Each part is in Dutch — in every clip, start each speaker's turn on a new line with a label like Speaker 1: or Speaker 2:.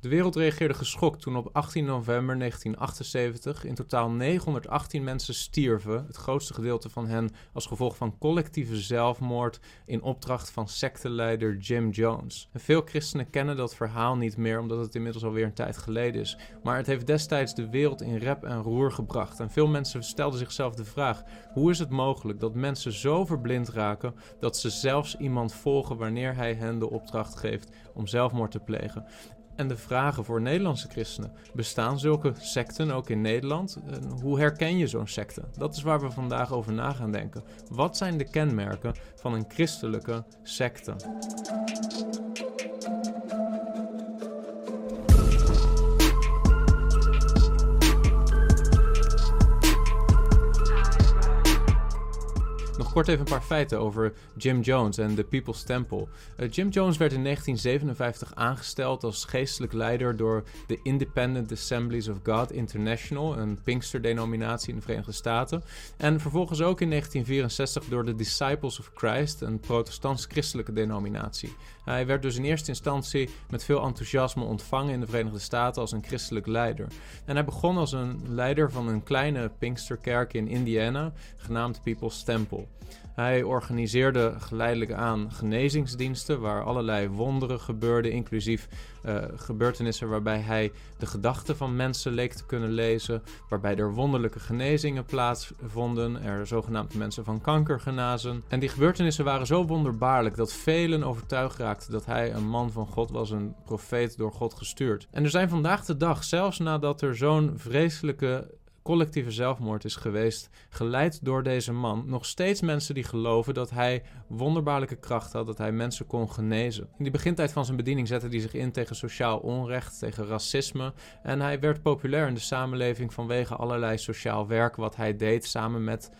Speaker 1: De wereld reageerde geschokt toen op 18 november 1978 in totaal 918 mensen stierven, het grootste gedeelte van hen als gevolg van collectieve zelfmoord in opdracht van secteleider Jim Jones. En veel christenen kennen dat verhaal niet meer omdat het inmiddels alweer een tijd geleden is, maar het heeft destijds de wereld in rep en roer gebracht. En veel mensen stelden zichzelf de vraag: hoe is het mogelijk dat mensen zo verblind raken dat ze zelfs iemand volgen wanneer hij hen de opdracht geeft om zelfmoord te plegen? En de vragen voor Nederlandse christenen: bestaan zulke secten ook in Nederland? Hoe herken je zo'n secte? Dat is waar we vandaag over na gaan denken. Wat zijn de kenmerken van een christelijke secte? Kort even een paar feiten over Jim Jones en de People's Temple. Uh, Jim Jones werd in 1957 aangesteld als geestelijk leider door de Independent Assemblies of God International, een Pinkster-denominatie in de Verenigde Staten. En vervolgens ook in 1964 door de Disciples of Christ, een protestants-christelijke denominatie. Hij werd dus in eerste instantie met veel enthousiasme ontvangen in de Verenigde Staten als een christelijk leider. En hij begon als een leider van een kleine Pinksterkerk in Indiana, genaamd People's Temple. Hij organiseerde geleidelijk aan genezingsdiensten waar allerlei wonderen gebeurden, inclusief uh, gebeurtenissen waarbij hij de gedachten van mensen leek te kunnen lezen, waarbij er wonderlijke genezingen plaatsvonden, er zogenaamde mensen van kanker genazen. En die gebeurtenissen waren zo wonderbaarlijk dat velen overtuigd raakten dat hij een man van God was, een profeet door God gestuurd. En er zijn vandaag de dag, zelfs nadat er zo'n vreselijke collectieve zelfmoord is geweest, geleid door deze man, nog steeds mensen die geloven dat hij wonderbaarlijke kracht had, dat hij mensen kon genezen. In die begintijd van zijn bediening zette hij zich in tegen sociaal onrecht, tegen racisme en hij werd populair in de samenleving vanwege allerlei sociaal werk wat hij deed samen met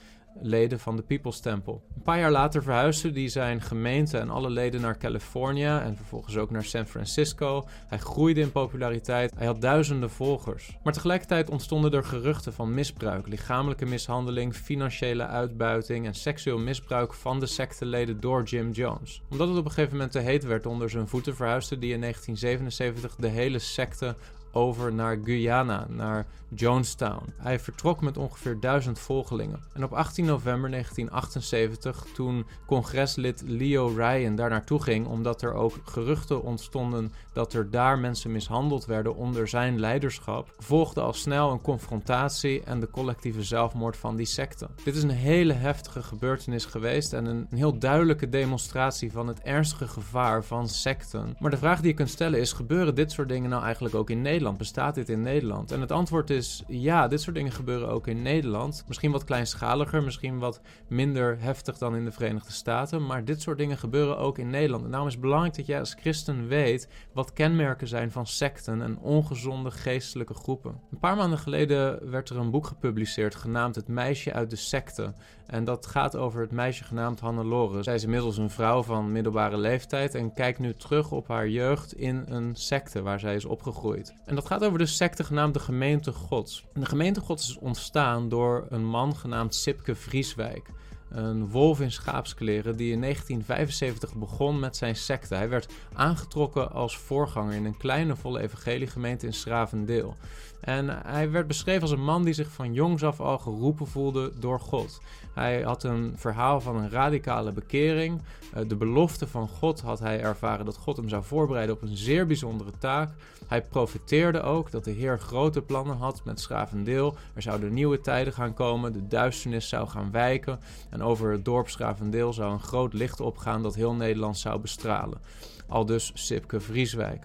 Speaker 1: leden van de People's Temple. Een paar jaar later verhuisde hij zijn gemeente en alle leden naar Californië en vervolgens ook naar San Francisco. Hij groeide in populariteit, hij had duizenden volgers. Maar tegelijkertijd ontstonden er geruchten van misbruik, lichamelijke mishandeling, financiële uitbuiting en seksueel misbruik van de secteleden door Jim Jones. Omdat het op een gegeven moment te heet werd onder zijn voeten, verhuisde hij in 1977 de hele secte over naar Guyana, naar Jonestown. Hij vertrok met ongeveer duizend volgelingen. En op 18 november 1978, toen congreslid Leo Ryan daar naartoe ging, omdat er ook geruchten ontstonden dat er daar mensen mishandeld werden onder zijn leiderschap, volgde al snel een confrontatie en de collectieve zelfmoord van die secte. Dit is een hele heftige gebeurtenis geweest en een, heel duidelijke demonstratie van het ernstige gevaar van secten. Maar de vraag die je kunt stellen is: gebeuren dit soort dingen nou eigenlijk ook in Nederland? Bestaat dit in Nederland? En het antwoord is ja, dit soort dingen gebeuren ook in Nederland. Misschien wat kleinschaliger, misschien wat minder heftig dan in de Verenigde Staten. Maar dit soort dingen gebeuren ook in Nederland. En daarom is het belangrijk dat jij als christen weet wat kenmerken zijn van secten en ongezonde geestelijke groepen. Een paar maanden geleden werd er een boek gepubliceerd genaamd Het meisje uit de secte. En dat gaat over het meisje genaamd Hannelore. Zij is inmiddels een vrouw van middelbare leeftijd en kijkt nu terug op haar jeugd in een secte waar zij is opgegroeid. En dat gaat over de secte genaamd de Gemeente Gods. De Gemeente Gods is ontstaan door een man genaamd Sipke Vrieswijk. Een wolf in schaapskleren die in 1975 begon met zijn secte. Hij werd aangetrokken als voorganger in een kleine volle evangeliegemeente in Stravendeel. En hij werd beschreven als een man die zich van jongs af al geroepen voelde door God. Hij had een verhaal van een radicale bekering. Eh, de belofte van God had hij ervaren dat God hem zou voorbereiden op een zeer bijzondere taak. Hij profeteerde ook dat de Heer grote plannen had met Schravendeel. Er zouden nieuwe tijden gaan komen, de duisternis zou gaan wijken en over het dorp Schravendeel zou een groot licht opgaan dat heel Nederland zou bestralen. Al dus Sipke Vrieswijk.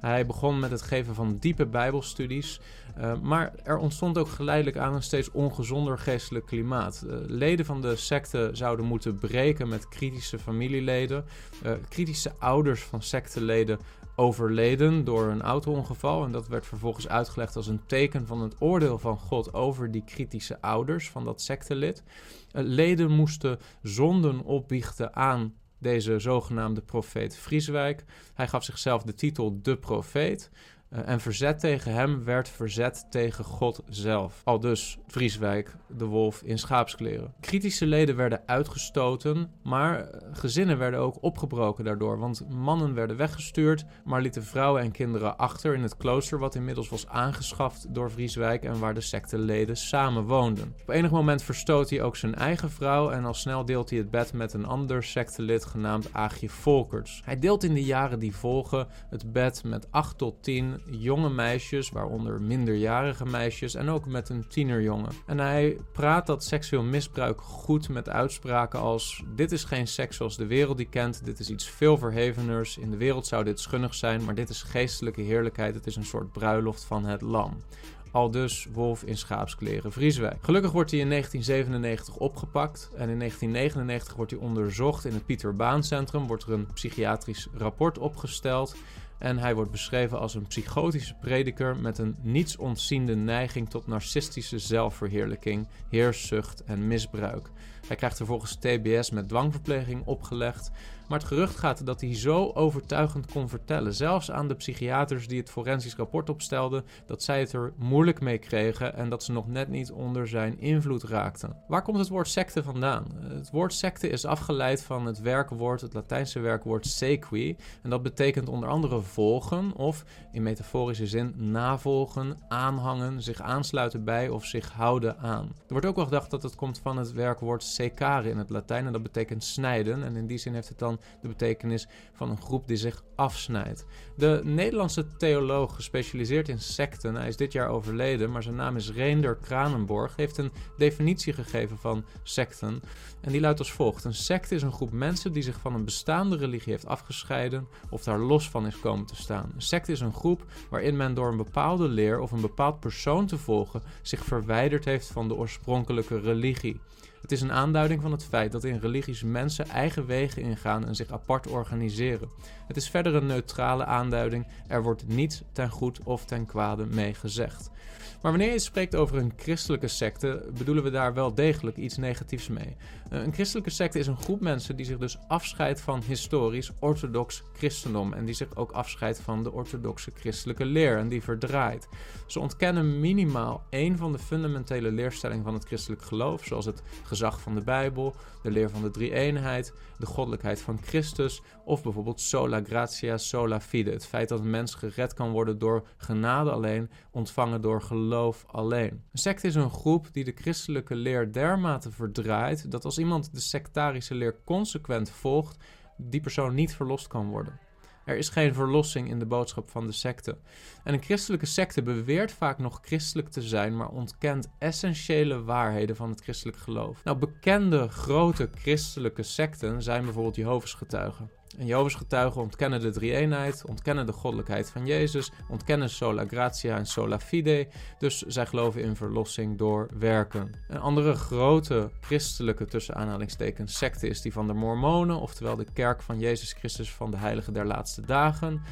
Speaker 1: Hij begon met het geven van diepe Bijbelstudies. Uh, maar er ontstond ook geleidelijk aan een steeds ongezonder geestelijk klimaat. Uh, leden van de secte zouden moeten breken met kritische familieleden. Uh, kritische ouders van secteleden overleden door een auto-ongeval. En dat werd vervolgens uitgelegd als een teken van het oordeel van God over die kritische ouders van dat sectelid. leden moesten zonden opbiechten aan deze zogenaamde profeet Vrieswijk. Hij gaf zichzelf de titel De Profeet. Uh, en verzet tegen hem werd verzet tegen God zelf. Al dus Vrieswijk, de wolf in schaapskleren. Kritische leden werden uitgestoten, maar gezinnen werden ook opgebroken daardoor. Want mannen werden weggestuurd, maar lieten vrouwen en kinderen achter in het klooster, wat inmiddels was aangeschaft door Vrieswijk en waar de secteleden samen woonden. Op enig moment verstoot hij ook zijn eigen vrouw en al snel deelt hij het bed met een ander sectelid genaamd Aagje Volkers. Hij deelt in de jaren die volgen het bed met 8 tot 10 jonge meisjes, waaronder minderjarige meisjes en ook met een tienerjongen. En hij praat dat seksueel misbruik goed met uitspraken als: Dit is geen seks zoals de wereld die kent, dit is iets veel verheveners. In de wereld zou dit schunnig zijn, maar dit is geestelijke heerlijkheid. Het is een soort bruiloft van het lam. Al dus Wolf in schaapskleren Vrieswijk. Gelukkig wordt hij in 1997 opgepakt en in 1999 wordt hij onderzocht in het Pieter Baan Centrum. Wordt er een psychiatrisch rapport opgesteld en hij wordt beschreven als een psychotische prediker met een nietsontziende neiging tot narcistische zelfverheerlijking, heerszucht en misbruik. Hij krijgt vervolgens TBS met dwangverpleging opgelegd. Maar het gerucht gaat dat hij zo overtuigend kon vertellen, zelfs aan de psychiaters die het forensisch rapport opstelden, dat zij het er moeilijk mee kregen en dat ze nog net niet onder zijn invloed raakten. Waar komt het woord secte vandaan? Het woord secte is afgeleid van het werkwoord, het Latijnse werkwoord sequi. En dat betekent onder andere volgen of in metaforische zin navolgen, aanhangen, zich aansluiten bij of zich houden aan. Er wordt ook wel gedacht dat het komt van het werkwoord secare in het Latijn en dat betekent snijden. En in die zin heeft het dan de betekenis van een groep die zich afsnijdt. De Nederlandse theoloog gespecialiseerd in secten, hij is dit jaar overleden, maar zijn naam is Reender Kranenborg, heeft een definitie gegeven van secten. En die luidt als volgt: Een secte is een groep mensen die zich van een bestaande religie heeft afgescheiden of daar los van is komen te staan. Een secte is een groep waarin men door een bepaalde leer of een bepaald persoon te volgen zich verwijderd heeft van de oorspronkelijke religie. Het is een aanduiding van het feit dat in religies mensen eigen wegen ingaan en zich apart organiseren. Het is verder een neutrale aanduiding, er wordt niets ten goed of ten kwade mee gezegd. Maar wanneer je spreekt over een christelijke secte, bedoelen we daar wel degelijk iets negatiefs mee. Eh, een christelijke secte is een groep mensen die zich dus afscheidt van historisch orthodox christendom en die zich ook afscheidt van de orthodoxe christelijke leer en die verdraait. Ze ontkennen minimaal één van de fundamentele leerstellingen van het christelijk geloof, zoals het gezag van de Bijbel, de leer van de drie-eenheid, de goddelijkheid van Christus of bijvoorbeeld sola gratia, sola fide, het feit dat een mens gered kan worden door genade alleen, ontvangen door geloof alleen. Een sect is een groep die de christelijke leer dermate verdraait dat als iemand de sectarische leer consequent volgt, die persoon niet verlost kan worden. Er is geen verlossing in de boodschap van de secte. En een christelijke secte beweert vaak nog christelijk te zijn, maar ontkent essentiële waarheden van het christelijk geloof. Nou, bekende grote christelijke secten zijn bijvoorbeeld Jehovah's getuigen. En Jehovah's getuigen ontkennen de drie-eenheid, ontkennen de goddelijkheid van Jezus, ontkennen sola gratia en sola fide. Dus zij geloven in verlossing door werken. Een andere grote christelijke tussen aanhalingstekens secte is die van de Mormonen, oftewel de kerk van Jezus Christus van de Heilige der Laatste Dagen.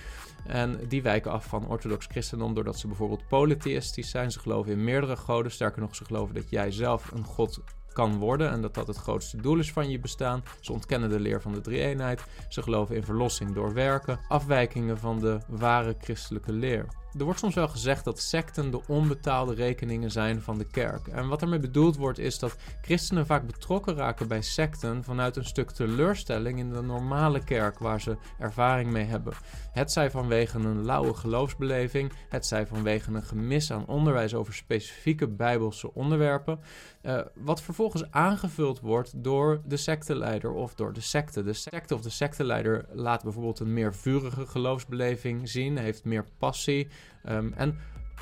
Speaker 1: En die wijken af van orthodox christendom doordat ze bijvoorbeeld polytheïstisch zijn. Ze geloven in meerdere goden. Sterker nog, ze geloven dat jij zelf een god kan worden en dat dat het grootste doel is van je bestaan. Ze ontkennen de leer van de drie-eenheid. Ze geloven in verlossing door werken, afwijkingen van de ware christelijke leer. Er wordt soms wel gezegd dat secten de onbetaalde rekeningen zijn van de kerk. En wat ermee bedoeld wordt is dat christenen vaak betrokken raken bij secten vanuit een stuk teleurstelling in de normale kerk waar ze ervaring mee hebben. Het zij vanwege een lauwe geloofsbeleving, het zij vanwege een gemis aan onderwijs over specifieke bijbelse onderwerpen, uh, wat vervolgens aangevuld wordt door de secteleider of door de secte. De secte of de secteleider laat bijvoorbeeld een meer vurige geloofsbeleving zien, heeft meer passie. Um, en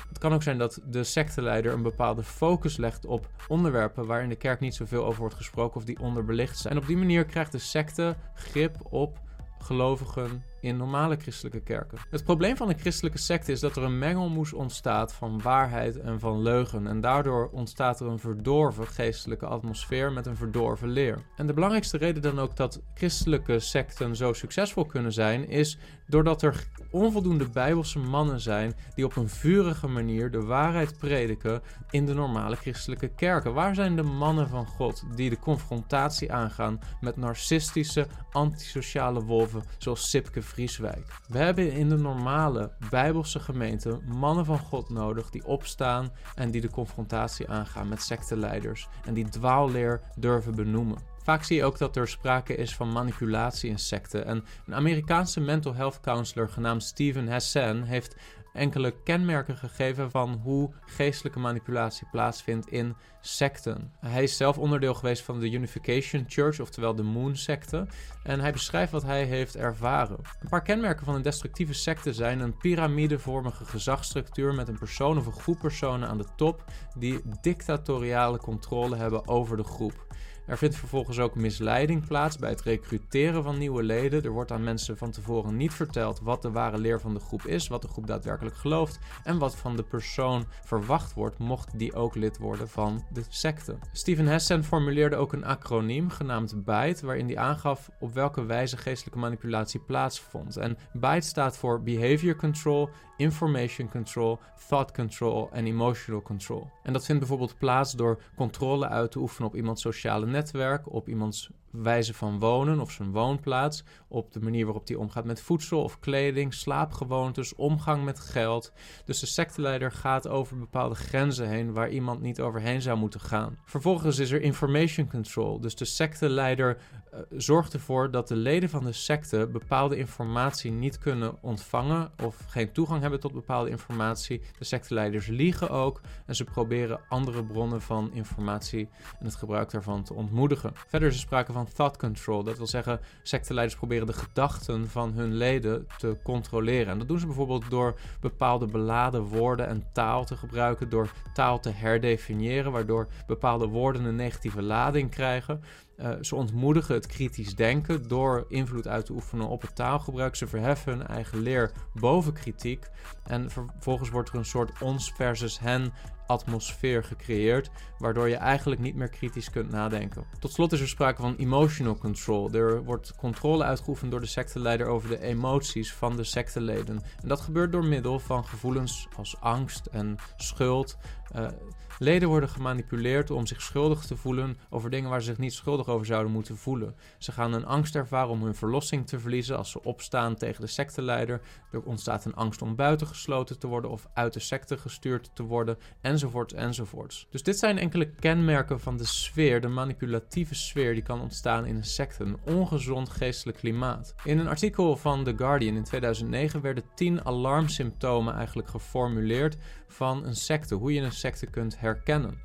Speaker 1: het kan ook zijn dat de secteleider een bepaalde focus legt op onderwerpen waar in de kerk niet zoveel over wordt gesproken of die onderbelicht zijn. En op die manier krijgt de secte grip op gelovigen in normale christelijke kerken. Het probleem van een christelijke secte is dat er een mengelmoes ontstaat van waarheid en van leugen. En daardoor ontstaat er een verdorven geestelijke atmosfeer met een verdorven leer. En de belangrijkste reden dan ook dat christelijke secten zo succesvol kunnen zijn, is doordat er onvoldoende bijbelse mannen zijn die op een vurige manier de waarheid prediken in de normale christelijke kerken. Waar zijn de mannen van God die de confrontatie aangaan met narcistische, antisociale wolven zoals Sipke Vrieswijk. We hebben in de normale Bijbelse gemeente mannen van God nodig die opstaan en die de confrontatie aangaan met secteleiders en die dwaalleer durven benoemen. Vaak zie je ook dat er sprake is van manipulatie in secten. En een Amerikaanse mental health counselor genaamd Steven Hassan heeft enkele kenmerken gegeven van hoe geestelijke manipulatie plaatsvindt in secten. Hij is zelf onderdeel geweest van de Unification Church, oftewel de Moon-secte. En hij beschrijft wat hij heeft ervaren. Een paar kenmerken van een destructieve secte zijn een piramidevormige gezagsstructuur met een persoon of een groep personen aan de top die dictatoriale controle hebben over de groep. Er vindt vervolgens ook misleiding plaats bij het recruteren van nieuwe leden. Er wordt aan mensen van tevoren niet verteld wat de ware leer van de groep is, wat de groep daadwerkelijk gelooft en wat van de persoon verwacht wordt, mocht die ook lid worden van de secte. Steven Hessen formuleerde ook een acroniem genaamd BITE, waarin hij aangaf op welke wijze geestelijke manipulatie plaatsvond. En BITE staat voor Behavior Control, Information Control, Thought Control en Emotional Control. En dat vindt bijvoorbeeld plaats door controle uit te oefenen op iemands sociale netwerk, op iemands wijze van wonen of zijn woonplaats, op de manier waarop hij omgaat met voedsel of kleding, slaapgewoontes, omgang met geld. Dus de secteleider gaat over bepaalde grenzen heen waar iemand niet overheen zou moeten gaan. Vervolgens is er information control, dus de secteleider uh, zorgt ervoor dat de leden van de secte bepaalde informatie niet kunnen ontvangen of geen toegang hebben tot bepaalde informatie. De secteleiders liegen ook en ze proberen andere bronnen van informatie en het gebruik daarvan te ontmoedigen. Verder is er sprake van thought control. Dat wil zeggen, secteleiders proberen de gedachten van hun leden te controleren. En dat doen ze bijvoorbeeld door bepaalde beladen woorden en taal te gebruiken, door taal te herdefiniëren, waardoor bepaalde woorden een negatieve lading krijgen. Uh, ze ontmoedigen het kritisch denken door invloed uit te oefenen op het taalgebruik. Ze verheffen hun eigen leer boven kritiek. En vervolgens wordt er een soort ons versus hen atmosfeer gecreëerd, waardoor je eigenlijk niet meer kritisch kunt nadenken. Tot slot is er sprake van emotional control. Er wordt controle uitgeoefend door de secteleider over de emoties van de secteleden. En dat gebeurt door middel van gevoelens als angst en schuld. Uh, leden worden gemanipuleerd om zich schuldig te voelen over dingen waar ze zich niet schuldig over zouden moeten voelen. Ze gaan een angst ervaren om hun verlossing te verliezen als ze opstaan tegen de secteleider. Er ontstaat een angst om buitengesloten te worden of uit de secte gestuurd te worden, enzovoorts enzovoorts. Dus dit zijn enkele kenmerken van de sfeer, de manipulatieve sfeer die kan ontstaan in een secte, een ongezond geestelijk klimaat. In een artikel van The Guardian in 2009 werden 10 alarmsymptomen eigenlijk geformuleerd van een secte, hoe je een secte kunt herkennen.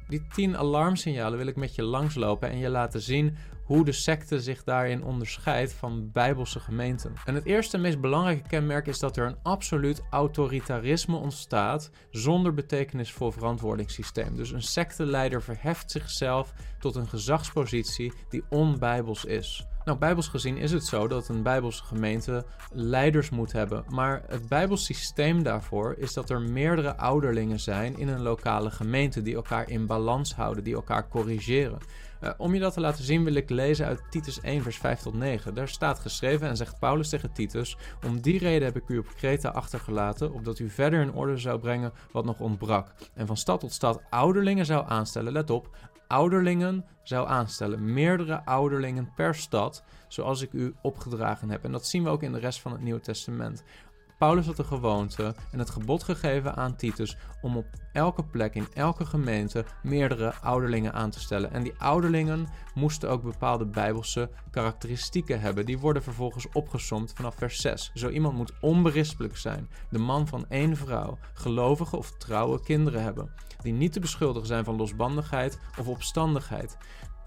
Speaker 1: Die 10 alarmsignalen wil ik met je langslopen en je laten zien hoe de secte zich daarin onderscheidt van bijbelse gemeenten. En het eerste en meest belangrijke kenmerk is dat er een absoluut autoritarisme ontstaat zonder betekenisvol verantwoordingssysteem. Dus een secteleider verheft zichzelf tot een gezagspositie die onbijbels is. Nou, bijbels gezien is het zo dat een bijbelse gemeente leiders moet hebben. Maar het bijbels systeem daarvoor is dat er meerdere ouderlingen zijn in een lokale gemeente die elkaar in balans houden, die elkaar corrigeren. Uh, om je dat te laten zien wil ik lezen uit Titus 1 vers 5 tot 9. Daar staat geschreven en zegt Paulus tegen Titus: Om die reden heb ik u op Kreta achtergelaten, opdat u verder in orde zou brengen wat nog ontbrak. En van stad tot stad ouderlingen zou aanstellen. Let op, ouderlingen zou aanstellen. Meerdere ouderlingen per stad, zoals ik u opgedragen heb. En dat zien we ook in de rest van het Nieuwe Testament. Paulus had de gewoonte en het gebod gegeven aan Titus om op elke plek in elke gemeente meerdere ouderlingen aan te stellen. En die ouderlingen moesten ook bepaalde bijbelse karakteristieken hebben. Die worden vervolgens opgesomd vanaf vers 6. Zo iemand moet onberispelijk zijn, de man van één vrouw, gelovige of trouwe kinderen hebben, die niet te beschuldigen zijn van losbandigheid of opstandigheid.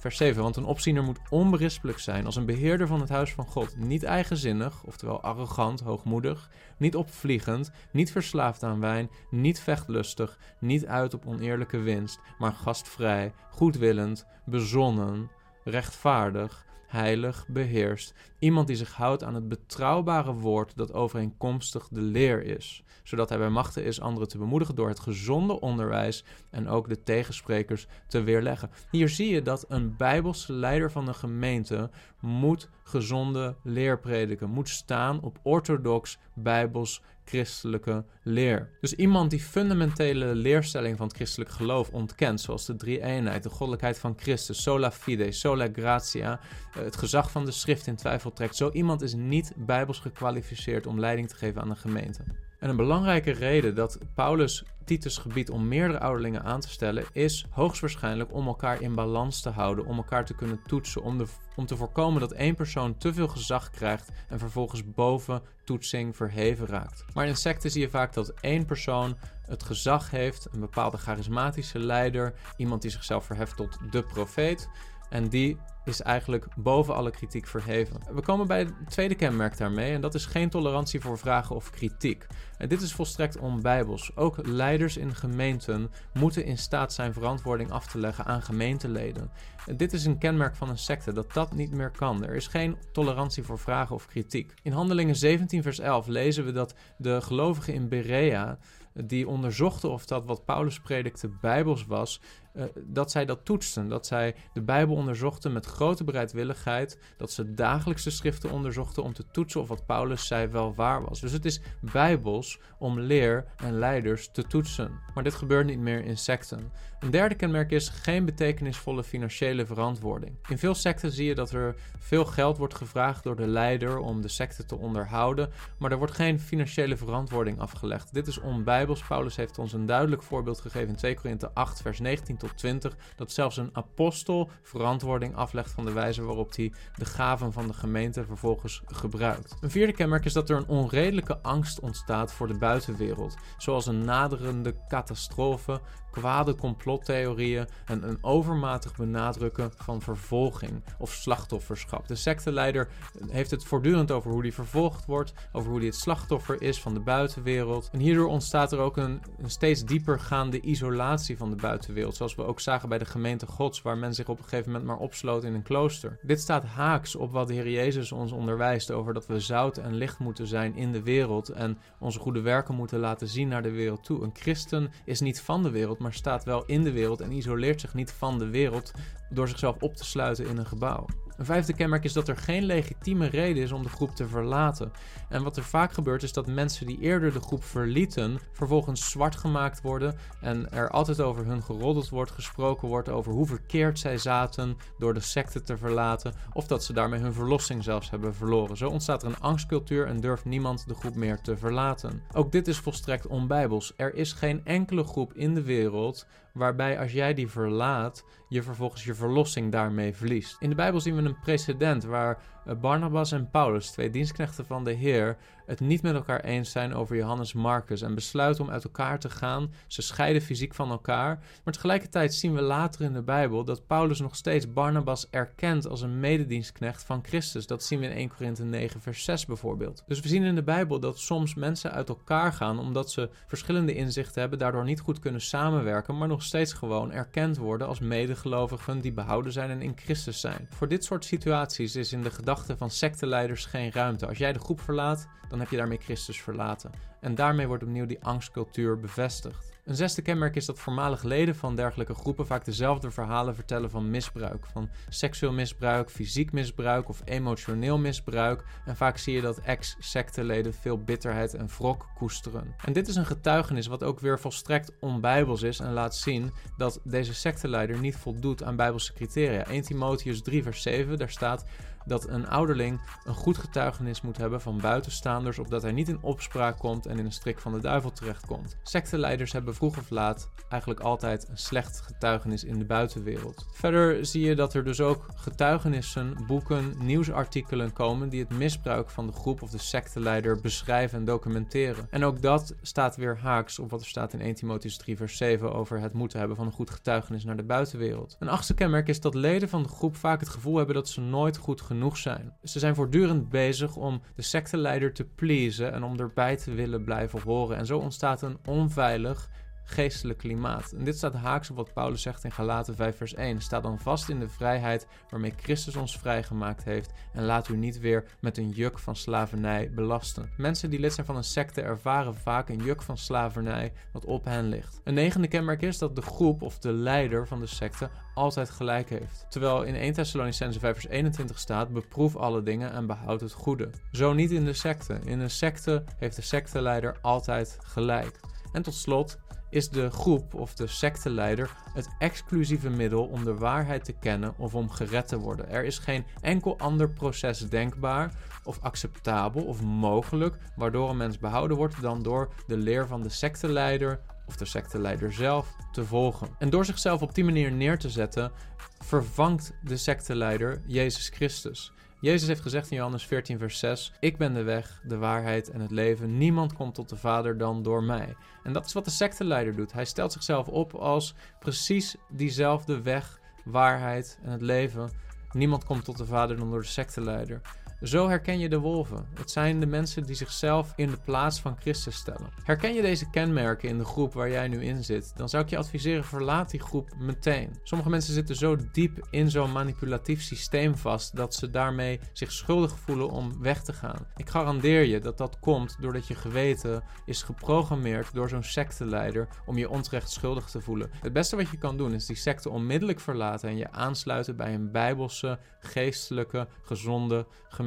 Speaker 1: Vers 7. Want een opziener moet onberispelijk zijn als een beheerder van het huis van God. Niet eigenzinnig, oftewel arrogant, hoogmoedig. Niet opvliegend, niet verslaafd aan wijn. Niet vechtlustig, niet uit op oneerlijke winst. Maar gastvrij, goedwillend, bezonnen, rechtvaardig, heilig, beheerst. Iemand die zich houdt aan het betrouwbare woord dat overeenkomstig de leer is. Zodat hij bij machten is anderen te bemoedigen door het gezonde onderwijs en ook de tegensprekers te weerleggen. Hier zie je dat een bijbelse leider van een gemeente moet gezonde leer prediken. Moet staan op orthodox bijbels christelijke leer. Dus iemand die fundamentele leerstellingen van het christelijk geloof ontkent, zoals de drie eenheid, de goddelijkheid van Christus, sola fide, sola gratia, het gezag van de schrift in twijfel zo iemand is niet bijbels gekwalificeerd om leiding te geven aan de gemeente. En een belangrijke reden dat Paulus Titus gebiedt om meerdere ouderlingen aan te stellen, is hoogstwaarschijnlijk om elkaar in balans te houden, om elkaar te kunnen toetsen, om, de, om te voorkomen dat één persoon te veel gezag krijgt en vervolgens boven toetsing verheven raakt. Maar in secten zie je vaak dat één persoon het gezag heeft, een bepaalde charismatische leider, iemand die zichzelf verheft tot de profeet. En die is eigenlijk boven alle kritiek verheven. We komen bij het tweede kenmerk daarmee en dat is geen tolerantie voor vragen of kritiek. En dit is volstrekt onbijbels. Ook leiders in gemeenten moeten in staat zijn verantwoording af te leggen aan gemeenteleden. En dit is een kenmerk van een secte dat dat niet meer kan. Er is geen tolerantie voor vragen of kritiek. In Handelingen 17 vers 11 lezen we dat de gelovigen in Berea die onderzochten of dat wat Paulus predikte bijbels was, uh, dat zij dat toetsten. Dat zij de Bijbel onderzochten met grote bereidwilligheid. Dat ze dagelijks de schriften onderzochten om te toetsen of wat Paulus zei wel waar was. Dus het is bijbels om leer en leiders te toetsen. Maar dit gebeurt niet meer in secten. Een derde kenmerk is geen betekenisvolle financiële verantwoording. In veel secten zie je dat er veel geld wordt gevraagd door de leider om de secte te onderhouden, maar er wordt geen financiële verantwoording afgelegd. Dit is onbijbels. Paulus heeft ons een duidelijk voorbeeld gegeven in 2 Korinthe 8 vers 19 tot 20, dat zelfs een apostel verantwoording aflegt van de wijze waarop hij de gaven van de gemeente vervolgens gebruikt. Een vierde kenmerk is dat er een onredelijke angst ontstaat voor de buitenwereld, zoals een naderende catastrofe, kwade complottheorieën en een overmatig benadrukken van vervolging of slachtofferschap. De secteleider heeft het voortdurend over hoe hij vervolgd wordt, over hoe hij het slachtoffer is van de buitenwereld. En hierdoor ontstaat er ook een, een steeds dieper gaande isolatie van de buitenwereld, zoals we ook zagen bij de gemeente Gods, waar men zich op een gegeven moment maar opsloot in een klooster. Dit staat haaks op wat de Heer Jezus ons onderwijst over dat we zout en licht moeten zijn in de wereld en onze goede werken moeten laten zien naar de wereld toe. Een christen is niet van de wereld, maar staat wel in de wereld en isoleert zich niet van de wereld door zichzelf op te sluiten in een gebouw. Een vijfde kenmerk is dat er geen legitieme reden is om de groep te verlaten. En wat er vaak gebeurt is dat mensen die eerder de groep verlieten, vervolgens zwart gemaakt worden en er altijd over hun geroddeld wordt, gesproken wordt over hoe verkeerd zij zaten door de secte te verlaten, of dat ze daarmee hun verlossing zelfs hebben verloren. Zo ontstaat er een angstcultuur en durft niemand de groep meer te verlaten. Ook dit is volstrekt onbijbels. Er is geen enkele groep in de wereld waarbij als jij die verlaat, je vervolgens je verlossing daarmee verliest. In de Bijbel zien we een precedent waar Barnabas en Paulus, twee dienstknechten van de Heer, het niet met elkaar eens zijn over Johannes Marcus en besluiten om uit elkaar te gaan. Ze scheiden fysiek van elkaar, maar tegelijkertijd zien we later in de Bijbel dat Paulus nog steeds Barnabas erkent als een mededienstknecht van Christus. Dat zien we in 1 Korinthe 9 vers 6 bijvoorbeeld. Dus we zien in de Bijbel dat soms mensen uit elkaar gaan omdat ze verschillende inzichten hebben, daardoor niet goed kunnen samenwerken, maar nog steeds gewoon erkend worden als medegelovigen die behouden zijn en in Christus zijn. Voor dit soort situaties is in de gedachte van secteleiders geen ruimte. Als jij de groep verlaat, dan heb je daarmee Christus verlaten. En daarmee wordt opnieuw die angstcultuur bevestigd. Een zesde kenmerk is dat voormalig leden van dergelijke groepen vaak dezelfde verhalen vertellen van misbruik. Van seksueel misbruik, fysiek misbruik of emotioneel misbruik. En vaak zie je dat ex-secteleden veel bitterheid en wrok koesteren. En dit is een getuigenis wat ook weer volstrekt onbijbels is en laat zien dat deze secteleider niet voldoet aan bijbelse criteria. 1 Timotheus 3 vers 7, daar staat dat een ouderling een goed getuigenis moet hebben van buitenstaanders, opdat hij niet in opspraak komt en in een strik van de duivel terechtkomt. Secteleiders hebben vroeg of laat eigenlijk altijd een slecht getuigenis in de buitenwereld. Verder zie je dat er dus ook getuigenissen, boeken, nieuwsartikelen komen die het misbruik van de groep of de secteleider beschrijven en documenteren. En ook dat staat weer haaks op wat er staat in 1 Timotheus 3 vers 7 over het moeten hebben van een goed getuigenis naar de buitenwereld. Een achtste kenmerk is dat leden van de groep vaak het gevoel hebben dat ze nooit goed genoeg genoeg zijn. Ze zijn voortdurend bezig om de secteleider te pleasen en om erbij te willen blijven horen. En zo ontstaat een onveilig geestelijk klimaat. En dit staat haaks op wat Paulus zegt in Galaten 5 vers 1. Sta dan vast in de vrijheid waarmee Christus ons vrijgemaakt heeft en laat u niet weer met een juk van slavernij belasten. Mensen die lid zijn van een secte ervaren vaak een juk van slavernij wat op hen ligt. Een negende kenmerk is dat de groep of de leider van de secte altijd gelijk heeft. Terwijl in 1 Thessalonicense 5 vers 21 staat: beproef alle dingen en behoud het goede. Zo niet in de secte. In een secte heeft de secteleider altijd gelijk. En tot slot is de groep of de secteleider het exclusieve middel om de waarheid te kennen of om gered te worden. Er is geen enkel ander proces denkbaar of acceptabel of mogelijk waardoor een mens behouden wordt dan door de leer van de secteleider of de secteleider zelf te volgen. En door zichzelf op die manier neer te zetten, vervangt de secteleider Jezus Christus. Jezus heeft gezegd in Johannes 14, vers 6: Ik ben de weg, de waarheid en het leven. Niemand komt tot de Vader dan door mij. En dat is wat de secteleider doet. Hij stelt zichzelf op als precies diezelfde weg, waarheid en het leven. Niemand komt tot de Vader dan door de secteleider. Zo herken je de wolven. Het zijn de mensen die zichzelf in de plaats van Christus stellen. Herken je deze kenmerken in de groep waar jij nu in zit, dan zou ik je adviseren: verlaat die groep meteen. Sommige mensen zitten zo diep in zo'n manipulatief systeem vast dat ze daarmee zich schuldig voelen om weg te gaan. Ik garandeer je dat dat komt doordat je geweten is geprogrammeerd door zo'n secteleider om je onterecht schuldig te voelen. Het beste wat je kan doen is die secte onmiddellijk verlaten en je aansluiten bij een bijbelse, geestelijke, gezonde gemeenschap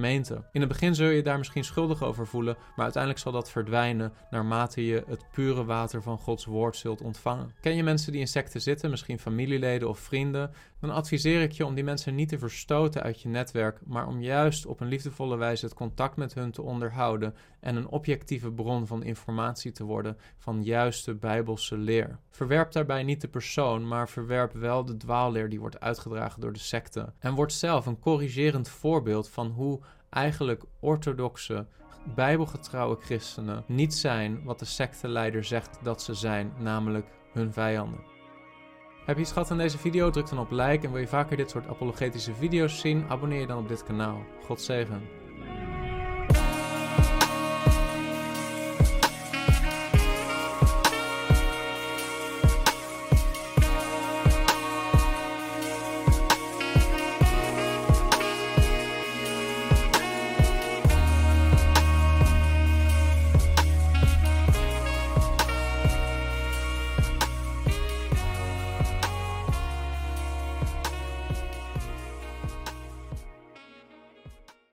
Speaker 1: in het begin zul je daar misschien schuldig over voelen, maar uiteindelijk zal dat verdwijnen naarmate je het pure water van Gods woord zult ontvangen. Ken je mensen die in secten zitten, misschien familieleden of vrienden, dan adviseer ik je om die mensen niet te verstoten uit je netwerk, maar om juist op een liefdevolle wijze het contact met hun te onderhouden en een objectieve bron van informatie te worden van juiste bijbelse leer. Verwerp daarbij niet de persoon, maar verwerp wel de dwaalleer die wordt uitgedragen door de secte en word zelf een corrigerend voorbeeld van hoe eigenlijk orthodoxe, bijbelgetrouwe christenen niet zijn wat de secteleider zegt dat ze zijn, namelijk hun vijanden. Heb je iets gehad aan deze video? Druk dan op like en wil je vaker dit soort apologetische video's zien? Abonneer je dan op dit kanaal. God zegen.